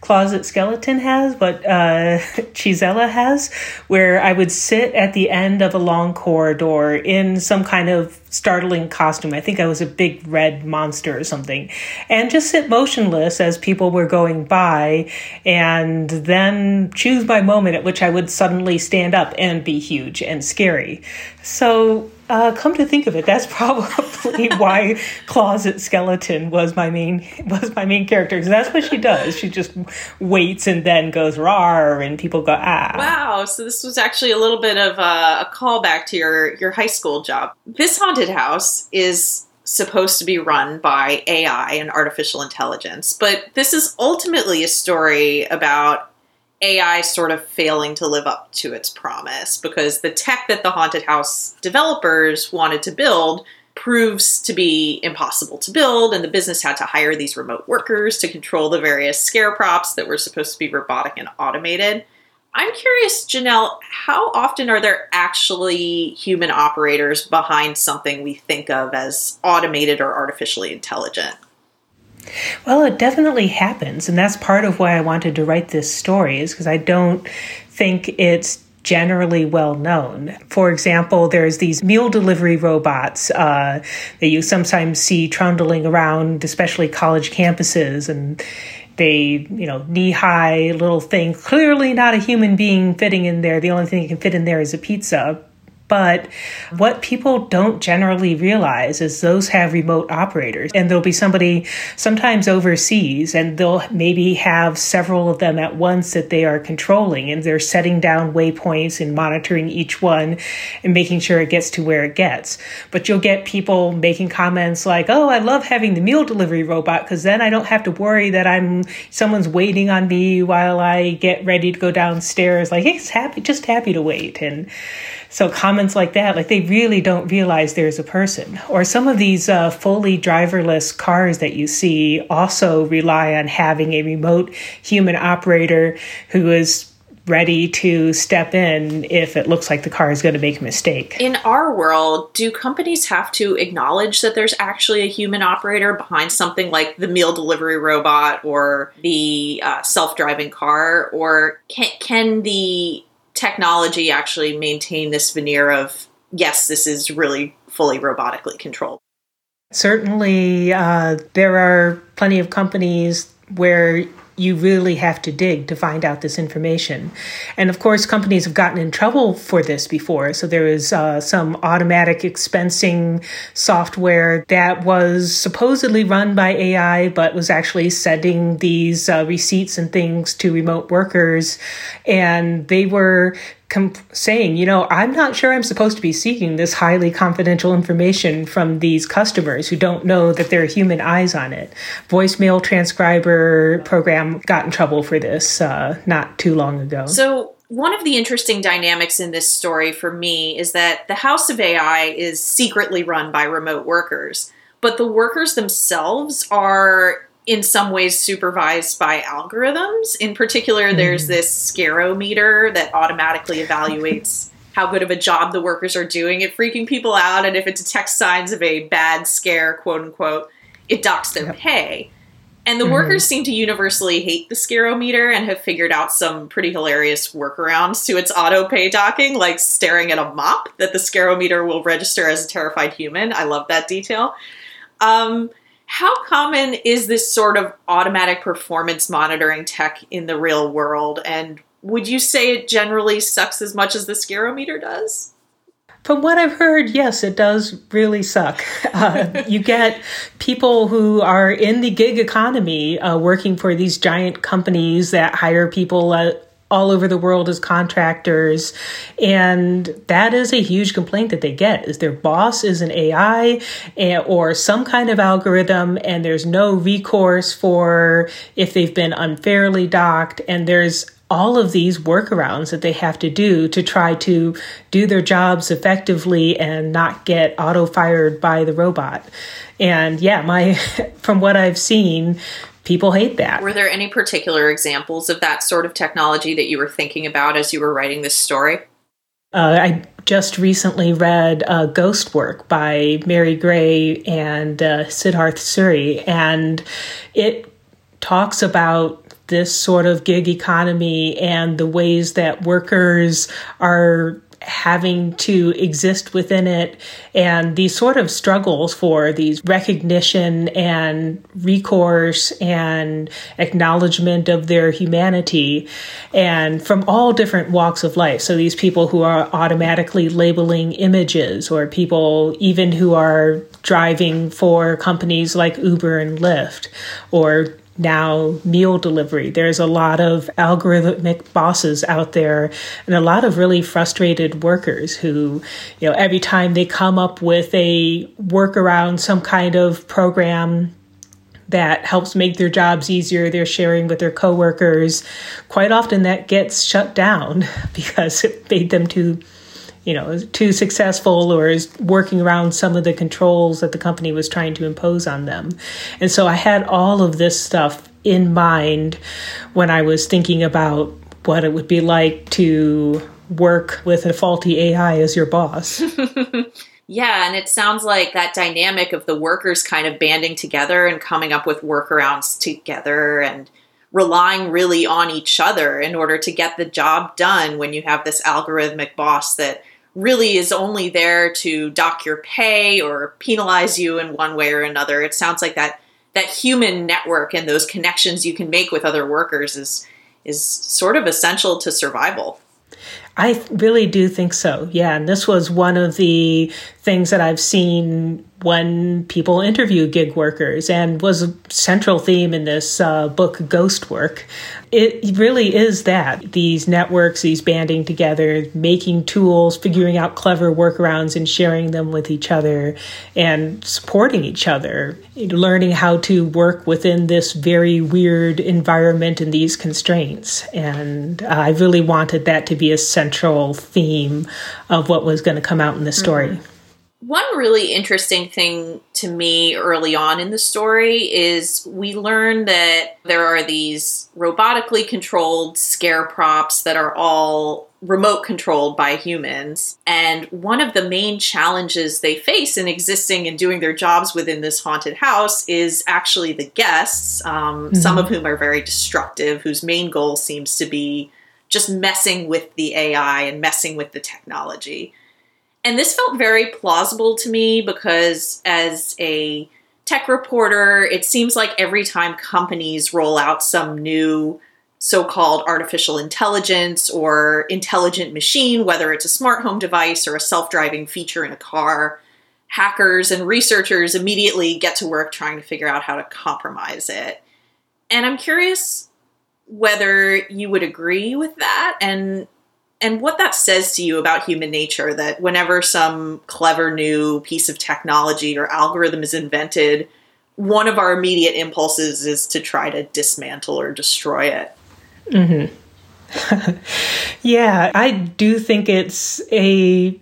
closet skeleton has, what uh, Chisella has, where I would sit at the end of a long corridor in some kind of startling costume. I think I was a big red monster or something, and just sit motionless as people were going by, and then choose my moment at which I would suddenly stand up and be huge and scary. So uh, come to think of it, that's probably why Closet Skeleton was my main was my main character because that's what she does. She just waits and then goes rar, and people go ah.
Wow! So this was actually a little bit of a, a callback to your your high school job. This haunted house is supposed to be run by AI and artificial intelligence, but this is ultimately a story about AI sort of failing to live up to its promise because the tech that the haunted house developers wanted to build proves to be impossible to build, and the business had to hire these remote workers to control the various scare props that were supposed to be robotic and automated. I'm curious, Janelle, how often are there actually human operators behind something we think of as automated or artificially intelligent?
Well, it definitely happens. And that's part of why I wanted to write this story, is because I don't think it's generally well known. For example, there's these meal delivery robots uh, that you sometimes see trundling around, especially college campuses, and they, you know, knee high little thing, clearly not a human being fitting in there. The only thing that can fit in there is a pizza. But what people don't generally realize is those have remote operators, and there'll be somebody sometimes overseas, and they'll maybe have several of them at once that they are controlling, and they're setting down waypoints and monitoring each one and making sure it gets to where it gets. But you'll get people making comments like, "Oh, I love having the meal delivery robot because then I don't have to worry that I'm someone's waiting on me while I get ready to go downstairs." Like, it's happy, just happy to wait, and so comments like that, like they really don't realize there's a person. Or some of these uh, fully driverless cars that you see also rely on having a remote human operator who is ready to step in if it looks like the car is going to make a mistake.
In our world, do companies have to acknowledge that there's actually a human operator behind something like the meal delivery robot or the uh, self-driving car, or can can the technology actually maintain this veneer of yes, this is really fully robotically controlled.
Certainly, uh, there are plenty of companies where you really have to dig to find out this information. And of course, companies have gotten in trouble for this before. So there is uh, some automatic expensing software that was supposedly run by AI, but was actually sending these uh, receipts and things to remote workers. And they were comp- saying, you know, I'm not sure I'm supposed to be seeking this highly confidential information from these customers who don't know that there are human eyes on it. Voicemail transcriber program got in trouble for this uh, not too long ago.
So, one of the interesting dynamics in this story for me is that the House of AI is secretly run by remote workers, but the workers themselves are in some ways supervised by algorithms. In particular, mm. there's this scarometer that automatically evaluates how good of a job the workers are doing at freaking people out, and if it detects signs of a bad scare, quote unquote, it docks their yep. pay. And the mm workers seem to universally hate the scarometer and have figured out some pretty hilarious workarounds to its auto pay docking, like staring at a mop that the scarometer will register as a terrified human. I love that detail. Um, how common is this sort of automatic performance monitoring tech in the real world? And would you say it generally sucks as much as the scarometer does?
From what I've heard, yes, it does really suck. Uh, you get people who are in the gig economy uh, working for these giant companies that hire people uh, all over the world as contractors and that is a huge complaint that they get is their boss is an ai eh, or some kind of algorithm and there's no recourse for if they've been unfairly docked and there's all of these workarounds that they have to do to try to do their jobs effectively and not get auto fired by the robot. And yeah, my from what I've seen, people hate that.
Were there any particular examples of that sort of technology that you were thinking about as you were writing this story?
Uh, I just recently read uh, Ghost Work by Mary Gray and uh, Siddharth Suri, and it talks about this sort of gig economy and the ways that workers are having to exist within it and these sort of struggles for these recognition and recourse and acknowledgement of their humanity and from all different walks of life. So these people who are automatically labeling images or people even who are driving for companies like Uber and Lyft or now meal delivery. There's a lot of algorithmic bosses out there and a lot of really frustrated workers who, you know, every time they come up with a workaround, some kind of program that helps make their jobs easier, they're sharing with their coworkers. Quite often that gets shut down because it made them too you know, too successful or is working around some of the controls that the company was trying to impose on them. And so I had all of this stuff in mind when I was thinking about what it would be like to work with a faulty AI as your boss.
yeah, and it sounds like that dynamic of the workers kind of banding together and coming up with workarounds together and relying really on each other in order to get the job done when you have this algorithmic boss that really is only there to dock your pay or penalize you in one way or another. It sounds like that that human network and those connections you can make with other workers is is sort of essential to survival.
I really do think so. Yeah, and this was one of the things that I've seen when people interview gig workers and was a central theme in this uh, book ghost work. It really is that these networks these banding together making tools figuring out clever workarounds and sharing them with each other and supporting each other learning how to work within this very weird environment and these constraints. And i really wanted that to be a central theme of what was going to come out in the story. Mm-hmm.
One really interesting thing to me early on in the story is we learn that there are these robotically controlled scare props that are all remote controlled by humans. And one of the main challenges they face in existing and doing their jobs within this haunted house is actually the guests, um, mm-hmm. some of whom are very destructive, whose main goal seems to be just messing with the AI and messing with the technology. And this felt very plausible to me because, as a tech reporter, it seems like every time companies roll out some new so called artificial intelligence or intelligent machine, whether it's a smart home device or a self driving feature in a car, hackers and researchers immediately get to work trying to figure out how to compromise it. And I'm curious whether you would agree with that and and what that says to you about human nature that whenever some clever new piece of technology or algorithm is invented, one of our immediate impulses is to try to dismantle or destroy it.
Mm-hmm. yeah, I do think it's a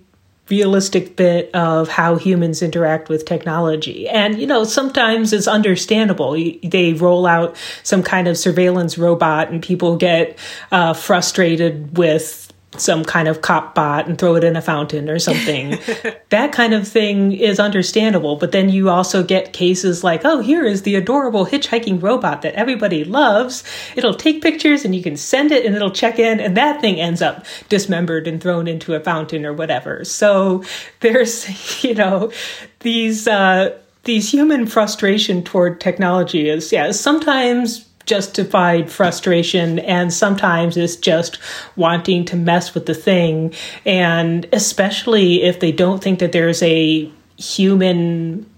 realistic bit of how humans interact with technology. And, you know, sometimes it's understandable. They roll out some kind of surveillance robot and people get uh, frustrated with some kind of cop bot and throw it in a fountain or something. that kind of thing is understandable. But then you also get cases like, oh, here is the adorable hitchhiking robot that everybody loves. It'll take pictures and you can send it and it'll check in, and that thing ends up dismembered and thrown into a fountain or whatever. So there's, you know, these, uh, these human frustration toward technology is, yeah, sometimes justified frustration and sometimes it's just wanting to mess with the thing and especially if they don't think that there's a human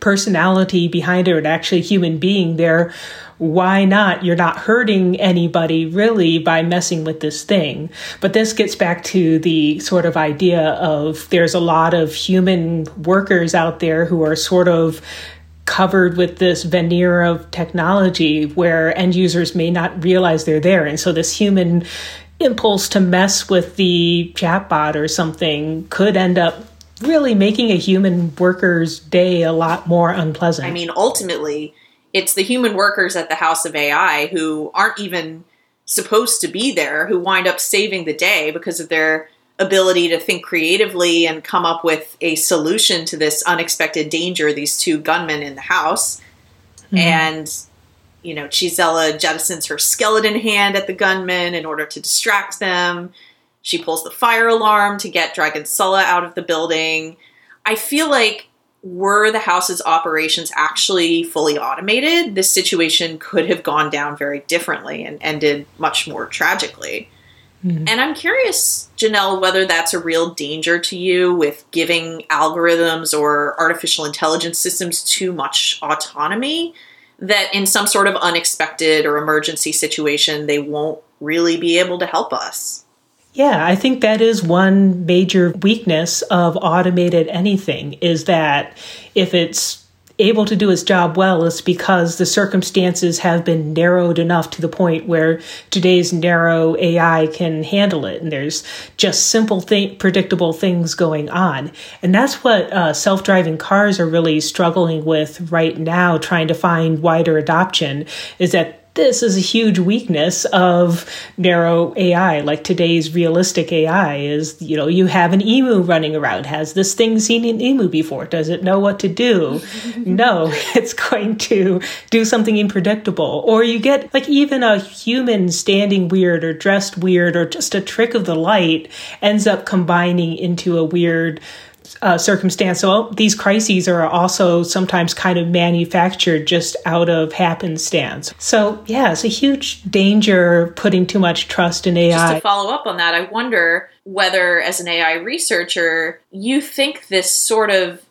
personality behind it or actually human being they're why not? You're not hurting anybody really by messing with this thing. But this gets back to the sort of idea of there's a lot of human workers out there who are sort of covered with this veneer of technology where end users may not realize they're there. And so this human impulse to mess with the chatbot or something could end up really making a human worker's day a lot more unpleasant.
I mean, ultimately, it's the human workers at the House of AI who aren't even supposed to be there who wind up saving the day because of their ability to think creatively and come up with a solution to this unexpected danger these two gunmen in the house. Mm-hmm. and you know Chisella jettisons her skeleton hand at the gunmen in order to distract them. She pulls the fire alarm to get Dragon Sula out of the building. I feel like were the house's operations actually fully automated this situation could have gone down very differently and ended much more tragically Mm-hmm. And I'm curious, Janelle, whether that's a real danger to you with giving algorithms or artificial intelligence systems too much autonomy, that in some sort of unexpected or emergency situation, they won't really be able to help us.
Yeah, I think that is one major weakness of automated anything is that if it's able to do its job well is because the circumstances have been narrowed enough to the point where today's narrow AI can handle it. And there's just simple, th- predictable things going on. And that's what uh, self driving cars are really struggling with right now, trying to find wider adoption, is that this is a huge weakness of narrow AI. Like today's realistic AI is, you know, you have an emu running around. Has this thing seen an emu before? Does it know what to do? no, it's going to do something unpredictable. Or you get like even a human standing weird or dressed weird or just a trick of the light ends up combining into a weird uh, circumstance. So these crises are also sometimes kind of manufactured just out of happenstance. So yeah, it's a huge danger putting too much trust in AI.
Just to follow up on that, I wonder whether, as an AI researcher, you think this sort of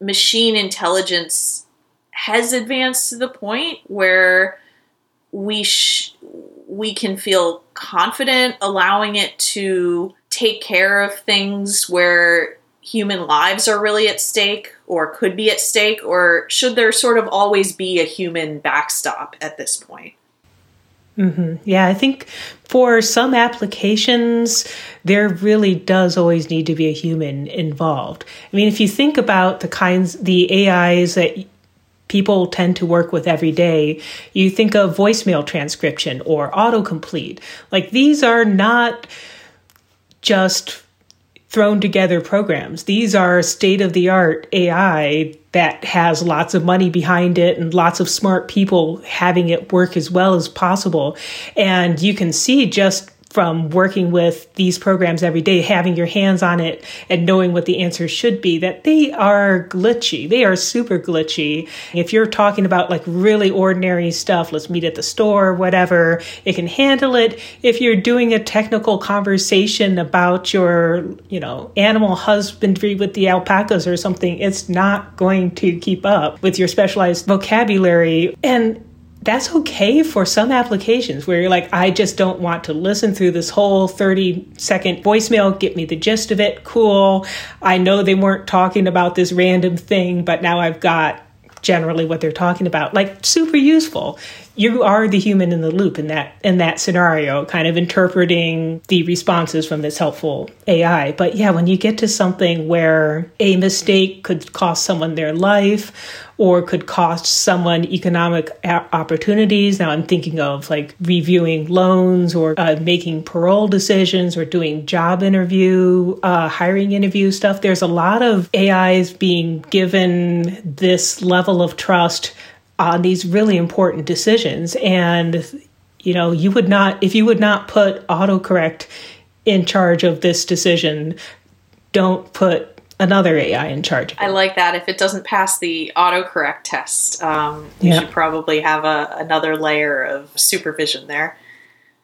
machine intelligence has advanced to the point where we sh- we can feel confident allowing it to take care of things where human lives are really at stake or could be at stake, or should there sort of always be a human backstop at this point?
Mm-hmm. Yeah, I think for some applications, there really does always need to be a human involved. I mean, if you think about the kinds, the AIs that people tend to work with every day, you think of voicemail transcription or autocomplete. Like these are not just thrown together programs. These are state of the art AI that has lots of money behind it and lots of smart people having it work as well as possible. And you can see just from working with these programs every day, having your hands on it and knowing what the answers should be, that they are glitchy. They are super glitchy. If you're talking about like really ordinary stuff, let's meet at the store, whatever, it can handle it. If you're doing a technical conversation about your, you know, animal husbandry with the alpacas or something, it's not going to keep up with your specialized vocabulary. And that's okay for some applications where you're like, I just don't want to listen through this whole 30 second voicemail. Get me the gist of it. Cool. I know they weren't talking about this random thing, but now I've got generally what they're talking about. Like super useful you are the human in the loop in that in that scenario kind of interpreting the responses from this helpful ai but yeah when you get to something where a mistake could cost someone their life or could cost someone economic opportunities now i'm thinking of like reviewing loans or uh, making parole decisions or doing job interview uh, hiring interview stuff there's a lot of ais being given this level of trust on these really important decisions. And, you know, you would not, if you would not put autocorrect in charge of this decision, don't put another AI in charge.
I like that. If it doesn't pass the autocorrect test, um, you yeah. should probably have a, another layer of supervision there.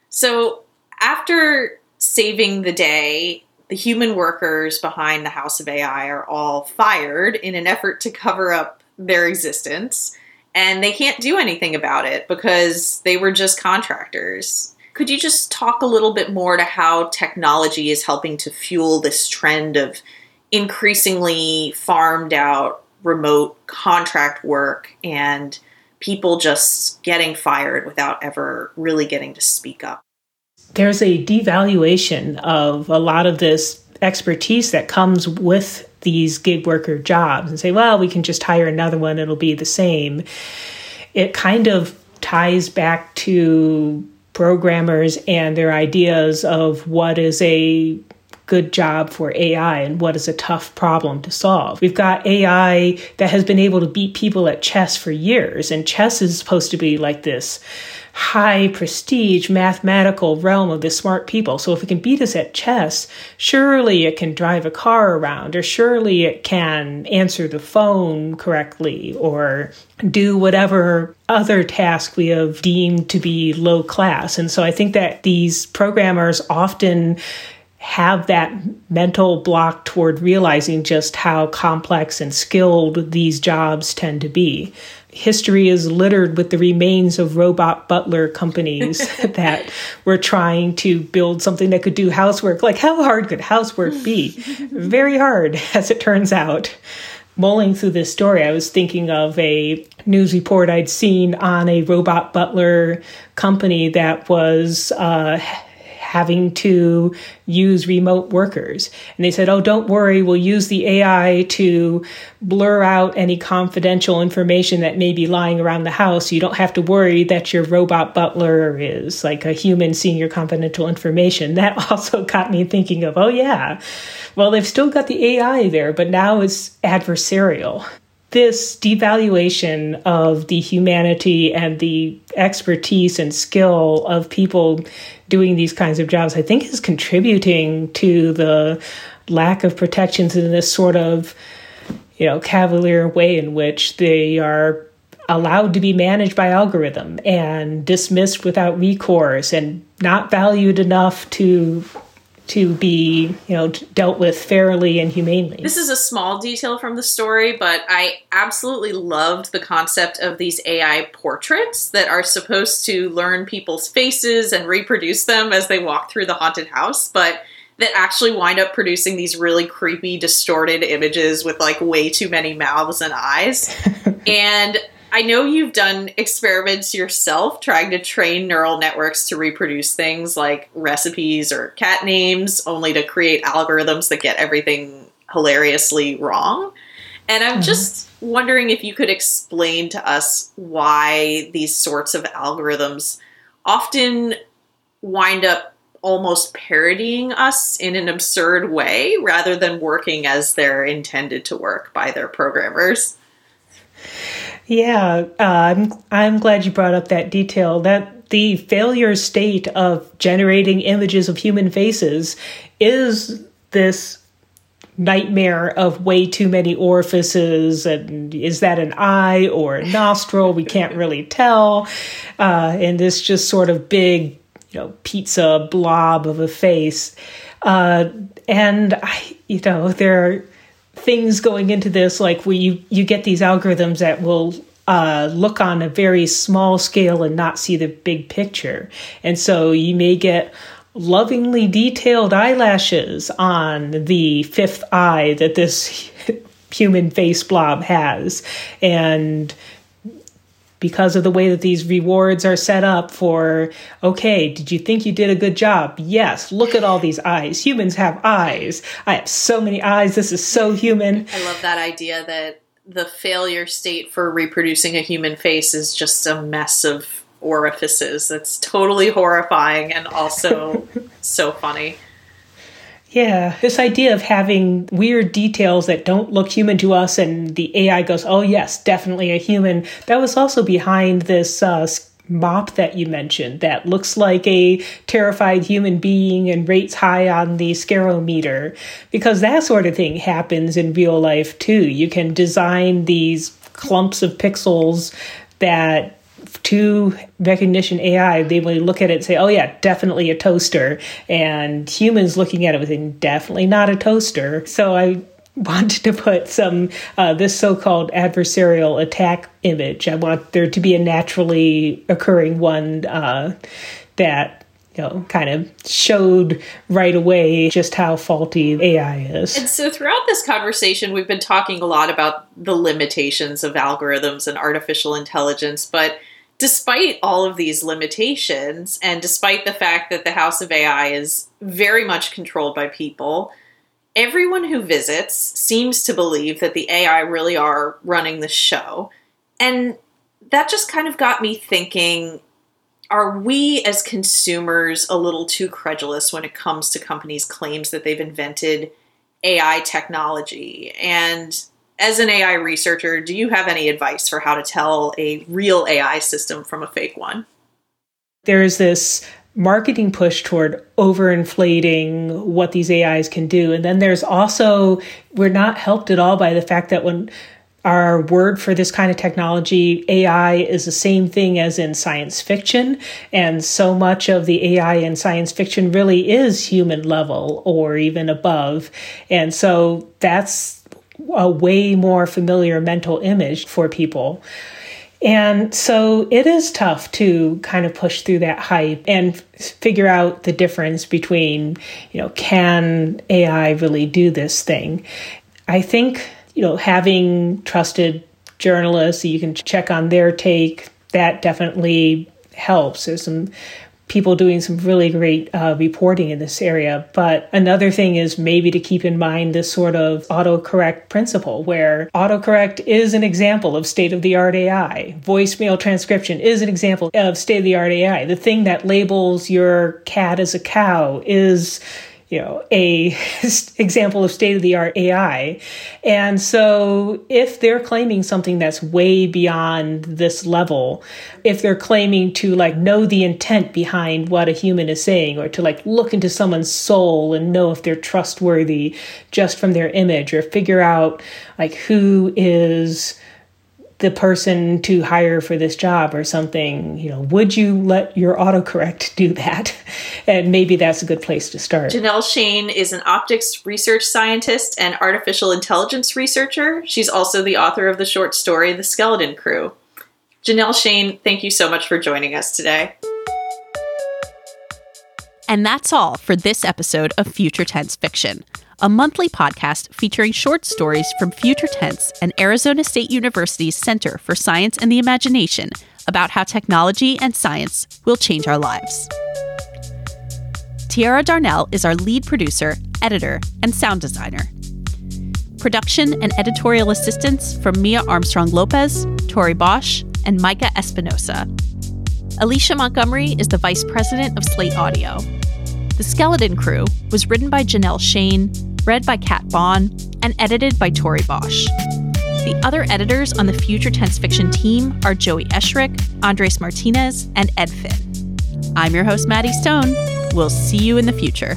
So after saving the day, the human workers behind the House of AI are all fired in an effort to cover up their existence and they can't do anything about it because they were just contractors. Could you just talk a little bit more to how technology is helping to fuel this trend of increasingly farmed out remote contract work and people just getting fired without ever really getting to speak up?
There's a devaluation of a lot of this expertise that comes with these gig worker jobs and say, well, we can just hire another one, it'll be the same. It kind of ties back to programmers and their ideas of what is a good job for AI and what is a tough problem to solve. We've got AI that has been able to beat people at chess for years, and chess is supposed to be like this high prestige mathematical realm of the smart people. So if it can beat us at chess, surely it can drive a car around, or surely it can answer the phone correctly, or do whatever other task we have deemed to be low class. And so I think that these programmers often have that mental block toward realizing just how complex and skilled these jobs tend to be history is littered with the remains of robot butler companies that were trying to build something that could do housework. Like, how hard could housework be? Very hard, as it turns out. Mulling through this story, I was thinking of a news report I'd seen on a robot butler company that was uh, having to use remote workers. And they said, oh, don't worry, we'll use the AI to blur out any confidential information that may be lying around the house. You don't have to worry that your robot butler is like a human seeing your confidential information. That also got me thinking of, oh, yeah, well, they've still got the AI there, but now it's adversarial this devaluation of the humanity and the expertise and skill of people doing these kinds of jobs, I think is contributing to the lack of protections in this sort of, you know, cavalier way in which they are allowed to be managed by algorithm and dismissed without recourse and not valued enough to to be you know dealt with fairly and humanely.
This is a small detail from the story but i absolutely loved the concept of these ai portraits that are supposed to learn people's faces and reproduce them as they walk through the haunted house but that actually wind up producing these really creepy distorted images with like way too many mouths and eyes. And I know you've done experiments yourself trying to train neural networks to reproduce things like recipes or cat names, only to create algorithms that get everything hilariously wrong. And I'm mm-hmm. just wondering if you could explain to us why these sorts of algorithms often wind up almost parodying us in an absurd way rather than working as they're intended to work by their programmers.
Yeah, uh, I'm I'm glad you brought up that detail. That the failure state of generating images of human faces is this nightmare of way too many orifices and is that an eye or a nostril we can't really tell uh, and this just sort of big you know pizza blob of a face uh, and I, you know there things going into this, like where you, you get these algorithms that will uh, look on a very small scale and not see the big picture. And so you may get lovingly detailed eyelashes on the fifth eye that this human face blob has. And because of the way that these rewards are set up for, okay, did you think you did a good job? Yes, look at all these eyes. Humans have eyes. I have so many eyes. This is so human.
I love that idea that the failure state for reproducing a human face is just a mess of orifices. That's totally horrifying and also so funny.
Yeah, this idea of having weird details that don't look human to us, and the AI goes, oh, yes, definitely a human. That was also behind this uh, mop that you mentioned that looks like a terrified human being and rates high on the scarometer, because that sort of thing happens in real life too. You can design these clumps of pixels that to recognition AI, they will look at it and say, oh, yeah, definitely a toaster. And humans looking at it would think, definitely not a toaster. So I, wanted to put some uh, this so-called adversarial attack image. I want there to be a naturally occurring one uh, that you know kind of showed right away just how faulty AI is.
And so throughout this conversation, we've been talking a lot about the limitations of algorithms and artificial intelligence, but despite all of these limitations, and despite the fact that the House of AI is very much controlled by people, everyone who visits seems to believe that the AI really are running the show. And that just kind of got me thinking are we as consumers a little too credulous when it comes to companies' claims that they've invented AI technology? And as an AI researcher, do you have any advice for how to tell a real AI system from a fake one?
There's this marketing push toward overinflating what these AIs can do. And then there's also, we're not helped at all by the fact that when our word for this kind of technology, AI, is the same thing as in science fiction. And so much of the AI in science fiction really is human level or even above. And so that's a way more familiar mental image for people. And so it is tough to kind of push through that hype and figure out the difference between, you know, can AI really do this thing? I think, you know, having trusted journalists, you can check on their take, that definitely helps. There's some people doing some really great uh, reporting in this area. But another thing is maybe to keep in mind this sort of autocorrect principle where autocorrect is an example of state of the art AI. Voicemail transcription is an example of state of the art AI. The thing that labels your cat as a cow is you know a example of state of the art AI. And so if they're claiming something that's way beyond this level, if they're claiming to like know the intent behind what a human is saying or to like look into someone's soul and know if they're trustworthy just from their image or figure out like who is the person to hire for this job or something, you know, would you let your autocorrect do that? and maybe that's a good place to start.
Janelle Shane is an optics research scientist and artificial intelligence researcher. She's also the author of the short story The Skeleton Crew. Janelle Shane, thank you so much for joining us today.
And that's all for this episode of Future Tense Fiction a monthly podcast featuring short stories from Future Tense and Arizona State University's Center for Science and the Imagination about how technology and science will change our lives. Tiara Darnell is our lead producer, editor, and sound designer. Production and editorial assistance from Mia Armstrong Lopez, Tori Bosch, and Micah Espinosa. Alicia Montgomery is the vice president of Slate Audio. The Skeleton Crew was written by Janelle Shane, read by Kat Bohn, and edited by Tori Bosch. The other editors on the Future Tense Fiction team are Joey Eschrich, Andres Martinez, and Ed Finn. I'm your host, Maddie Stone. We'll see you in the future.